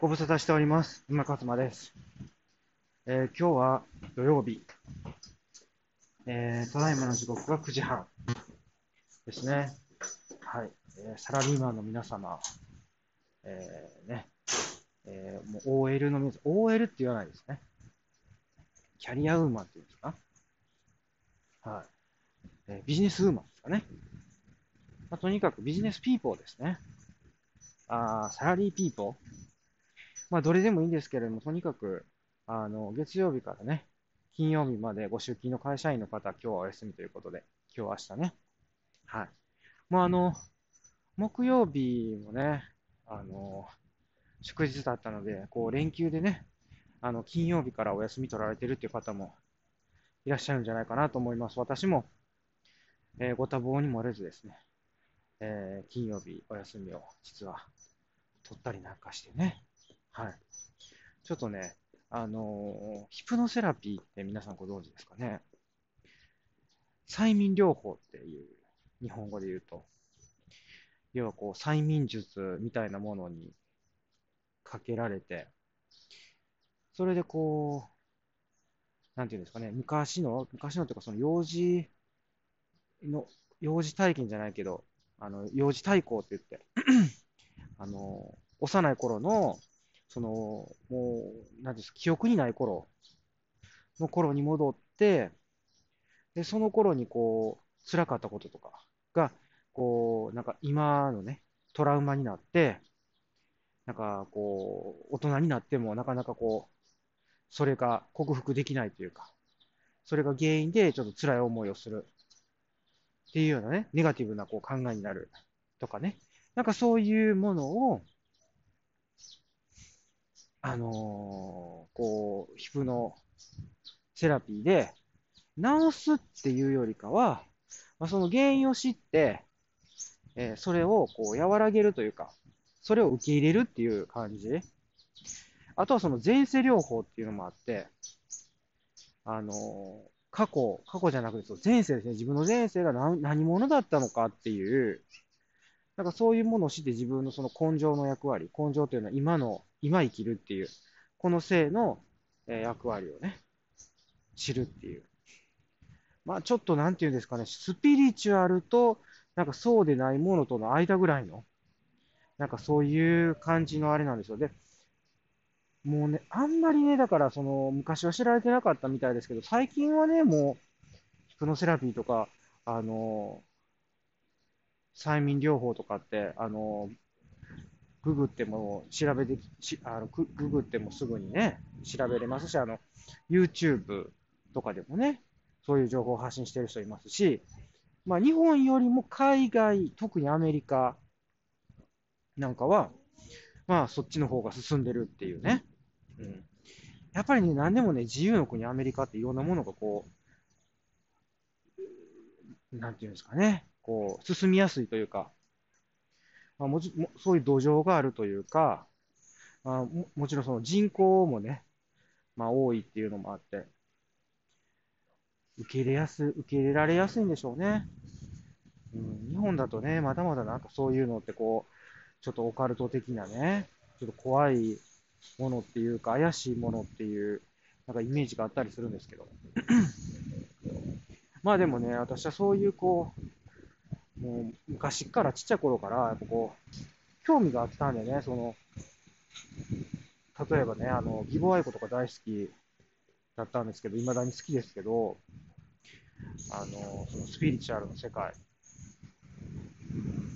ご無沙汰しております。今勝間です。えー今日は土曜日。えーただいまの時刻が9時半ですね。はい。えーサラリーマンの皆様、えーね、えーもう OL の皆さん、OL って言わないですね。キャリアウーマンっていうんですか？はい。えービジネスウーマンですかね。まあ、とにかくビジネスピーポーですね。あサラリーピーポー。まあ、どれでもいいんですけれども、とにかく、あの、月曜日からね、金曜日までご出勤の会社員の方、今日はお休みということで、今日、明日ね。はい。もうあの、木曜日もね、あの、祝日だったので、こう、連休でね、あの、金曜日からお休み取られてるっていう方もいらっしゃるんじゃないかなと思います。私も、えーご多忙に漏れずですね、えー金曜日お休みを実は取ったりなんかしてね。はい。ちょっとね、あのーヒプノセラピーって皆さんご存知ですかね？催眠療法っていう、日本語で言うと。要はこう、催眠術みたいなものにかけられて、それでこう、なんていうんですかね、昔の、昔のというかその幼児の、幼児体験じゃないけど、あの、幼児対抗って言って、あの、幼い頃の、その、もう、なんです、記憶にない頃の頃に戻って、で、その頃にこう、辛かったこととかが、こう、なんか今のね、トラウマになって、なんかこう、大人になってもなかなかこう、それが克服できないというか、それが原因でちょっと辛い思いをする。っていうようなね、ネガティブなこう考えになるとかね、なんかそういうものを、あのーこう、皮膚のセラピーで治すっていうよりかは、まあ、その原因を知って、えーそれをこう和らげるというか、それを受け入れるっていう感じ。あとはその前世療法っていうのもあって、あのー過去、過去じゃなくて前世ですね、自分の前世が何何者だったのかっていう、なんかそういうものを知って自分のその根性の役割、根性というのは今の、今生きるっていう、この性の、役割をね、知るっていう。まあちょっとなんていうんですかね、スピリチュアルと、なんかそうでないものとの間ぐらいの、なんかそういう感じのあれなんですよ。で、もうね、あんまりね、だからその昔は知られてなかったみたいですけど、最近はね、もう、ヒプノセラピーとか、あの、催眠療法とかって、あの、ググっても調べてき、あのググってもすぐにね、調べれますし、あの、YouTube とかでもね、そういう情報を発信してる人いますし、まあ日本よりも海外、特にアメリカなんかは、まあそっちの方が進んでるっていうね。うん。やっぱりね、何でもね、自由の国アメリカっていろんなものがこう、なんていうんですかね、こう、進みやすいというか、まあ、もちもそういう土壌があるというか、まあ、ももちろんその人口もね、まあ多いっていうのもあって、受け入れやす、受け入れられやすいんでしょうね。うん、日本だとね、まだまだなんかそういうのってこう、ちょっとオカルト的なね、ちょっと怖いものっていうか、怪しいものっていう、なんかイメージがあったりするんですけど。まあでもね、私はそういうこう、もう昔からちっちゃい頃から、やっぱこう、興味があったんでね、その、例えばね、あの、義母愛子とか大好きだったんですけど、未だに好きですけど、あの、そのスピリチュアルの世界、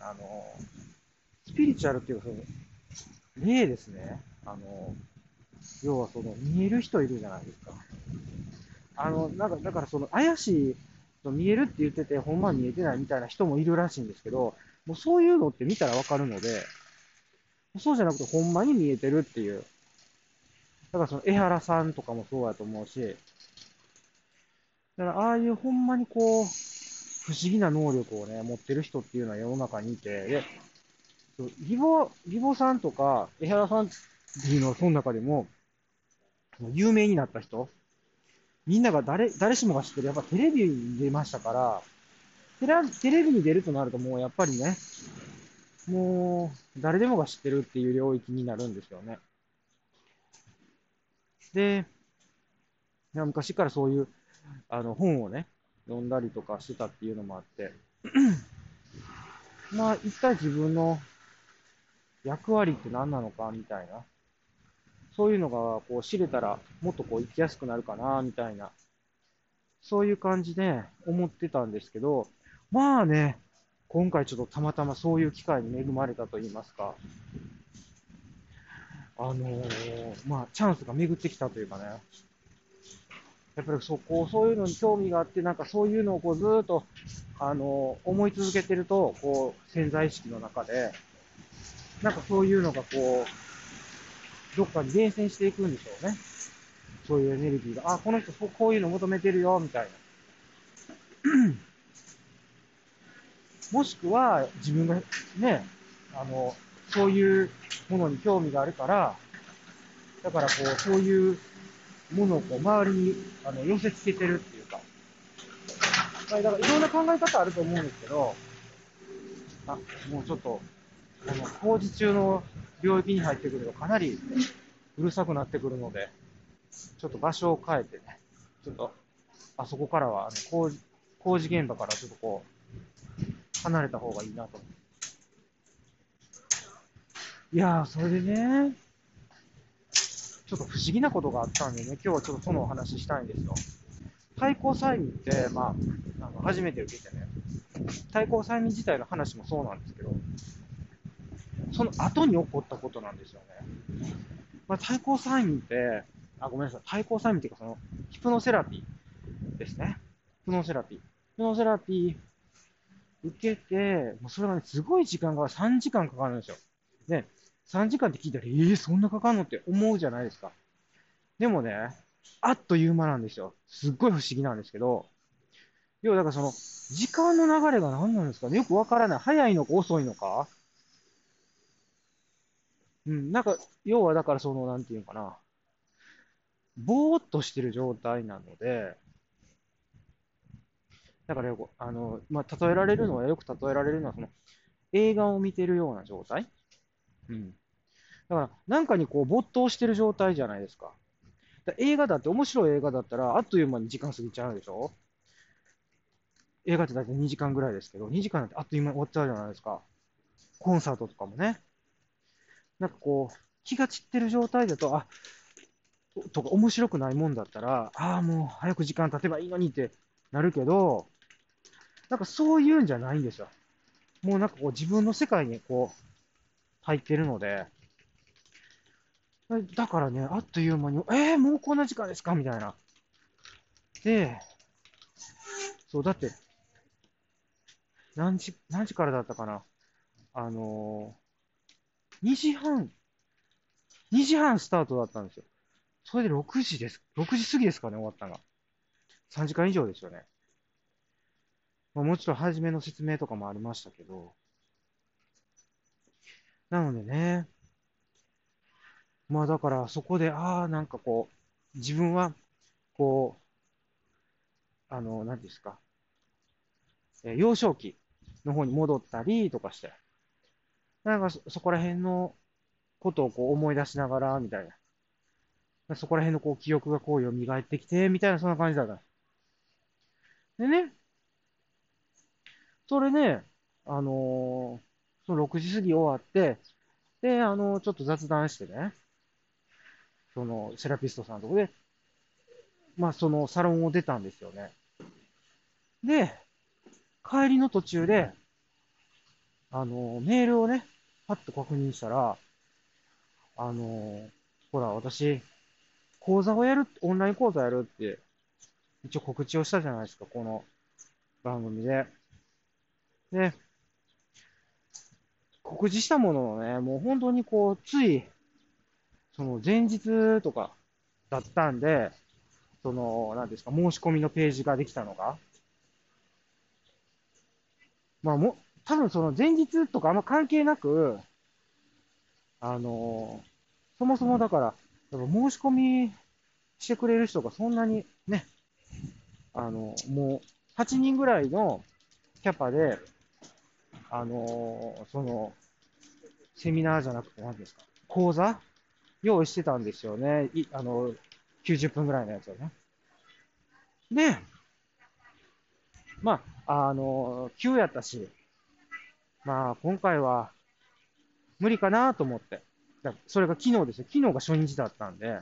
あの、スピリチュアルっていうか、その、霊ですね。あの、要はその、見える人いるじゃないですか。あの、なんか、だからその、怪しい、見えるって言ってて、ほんまは見えてないみたいな人もいるらしいんですけど、もうそういうのって見たらわかるので、そうじゃなくて、ほんまに見えてるっていう。だからその、江原さんとかもそうだと思うし、だから、ああいうほんまにこう、不思議な能力をね、持ってる人っていうのは世の中にいて、で、義母、義母さんとか、江原さんっていうのはその中でも、有名になった人、みんなが誰、誰しもが知ってる、やっぱテレビに出ましたから、テレテレビに出るとなるともうやっぱりね、もう誰でもが知ってるっていう領域になるんですよね。で、昔からそういうあの本をね、読んだりとかしてたっていうのもあって、まあ、一体自分の役割って何なのかみたいな、そういうのがこう知れたらもっとこう生きやすくなるかなみたいな、そういう感じで思ってたんですけど、まあね、今回ちょっとたまたまそういう機会に恵まれたと言いますか、あのーまあ、チャンスが巡ってきたというかね、やっぱりそこ、そういうのに興味があって、なんかそういうのをこうずっと、あのー思い続けてると、こう、潜在意識の中で、なんかそういうのがこう、どっかに伝染していくんでしょうね。そういうエネルギーが、あ、この人こういうの求めてるよ、みたいな。もしくは、自分がね、あの、そういうものに興味があるから、だからこう、そういうものをこう周りにあの寄せつけてるっていうか、はい、だからいろんな考え方あると思うんですけど、あ、もうちょっと、この工事中の領域に入ってくるとかなりうるさくなってくるので、ちょっと場所を変えてね、ちょっと、あそこからはあの工事工事現場からちょっとこう、離れた方がいいなと。いやー、それでね、ちょっと不思議なことがあったんでね、今日はちょっとそのお話ししたいんですよ。対抗催眠って、まあ、あの初めて受けてね、対抗催眠自体の話もそうなんですけど、その後に起こったことなんですよね。まあ、対抗催眠って、あ、ごめんなさい、対抗催眠っていうか、その、ヒプノセラピーですね。ヒプノセラピー。ヒプノセラピー受けて、もうそれがね、すごい時間が3時間かかるんですよ。ね、3時間って聞いたら、えー、そんなかかんのって思うじゃないですか。でもね、あっという間なんですよ。すっごい不思議なんですけど、要はだからその、時間の流れが何なんですかねよくわからない。早いのか遅いのかうん、なんか、要はだからその、なんていうのかな。ぼーっとしてる状態なので、だからよく、あの、まあ、例えられるのは、よく例えられるのは、その、映画を見てるような状態うん。だから、なんかにこう、没頭してる状態じゃないですか。だ映画だって、面白い映画だったら、あっという間に時間過ぎちゃうでしょ映画って大体2時間ぐらいですけど、2時間なんてあっという間に終わっちゃうじゃないですか。コンサートとかもね。なんかこう、気が散ってる状態だと、あ、とか面白くないもんだったら、ああ、もう早く時間経てばいいのにってなるけど、なんかそういうんじゃないんですよ。もうなんかこう自分の世界にこう入ってるので、だからね、あっという間に、えー、もうこんな時間ですか？みたいな。で、そう、だって、何時、何時からだったかな？あの、2時半、2時半スタートだったんですよ。それで6時です。6時過ぎですかね、終わったのが。3時間以上ですよね。まあ、もちろん、初めの説明とかもありましたけど。なのでね、まあだからそこで、ああ、なんかこう、自分は、こう、あの、何ですか、えー幼少期の方に戻ったりとかして、なんかそそこら辺のことをこう思い出しながら、みたいな。そこら辺のこう記憶がこう蘇ってきて、みたいなそんな感じだった。でね、それね、あのーその6時過ぎ終わって、で、あのちょっと雑談してね、そのセラピストさんのとこで、まあそのサロンを出たんですよね。で、帰りの途中で、あのメールをね、パッと確認したら、あのほら、私、講座をやる、オンライン講座やるって、一応告知をしたじゃないですか、この番組で。で、告知したもののね、もう本当にこう、つい、その前日とかだったんで、その、なんですか、申し込みのページができたのが。まあも、多分その前日とかあんま関係なく、あのそもそもだから、やっぱ申し込みしてくれる人がそんなにね、あの、もう8人ぐらいのキャパで、あのその、セミナーじゃなくて何ですか、講座用意してたんですよね。いあの、90分ぐらいのやつをね。で、まあ、あの、急やったし、まあ、今回は無理かなと思って。それが昨日ですよ。昨日が初日だったんで、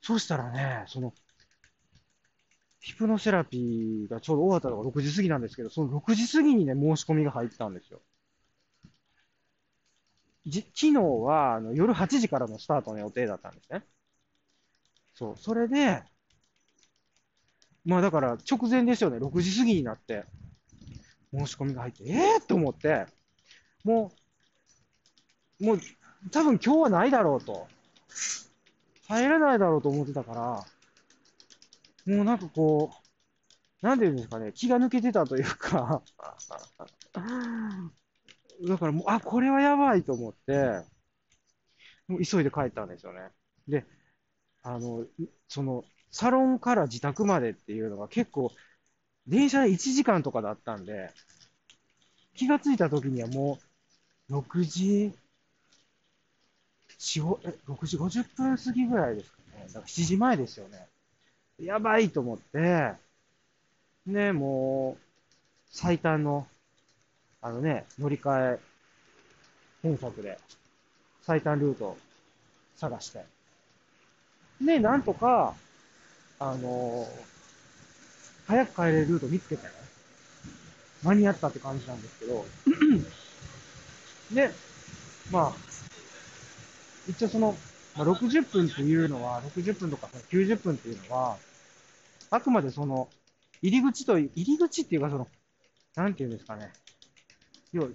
そしたらね、その、ヒプノセラピーがちょうど終わったのが6時過ぎなんですけど、その6時過ぎにね、申し込みが入ったんですよ。じ昨日はあの夜8時からのスタートの予定だったんですね。そう。それで、まあだから直前ですよね。6時過ぎになって、申し込みが入って、ええー、と思って、もう、もう多分今日はないだろうと。入れないだろうと思ってたから、もうなんかこう、なんていうんですかね、気が抜けてたというかだからもう、あ、これはやばいと思って、もう急いで帰ったんですよね。で、あの、その、サロンから自宅までっていうのが結構、電車で1時間とかだったんで、気がついた時にはもう、6時、4、5え、6時50分過ぎぐらいですかね。だから7時前ですよね。やばいと思って、ね、もう、最短のあのね、乗り換え検索で最短ルート探して。で、なんとか、あのー、早く帰れるルート見つけたよ。間に合ったって感じなんですけど。で、まあ、一応その、まあ、60分っていうのは、60分とか90分っていうのは、あくまでその、入り口と、入り口っていうかその、なんていうんですかね。要は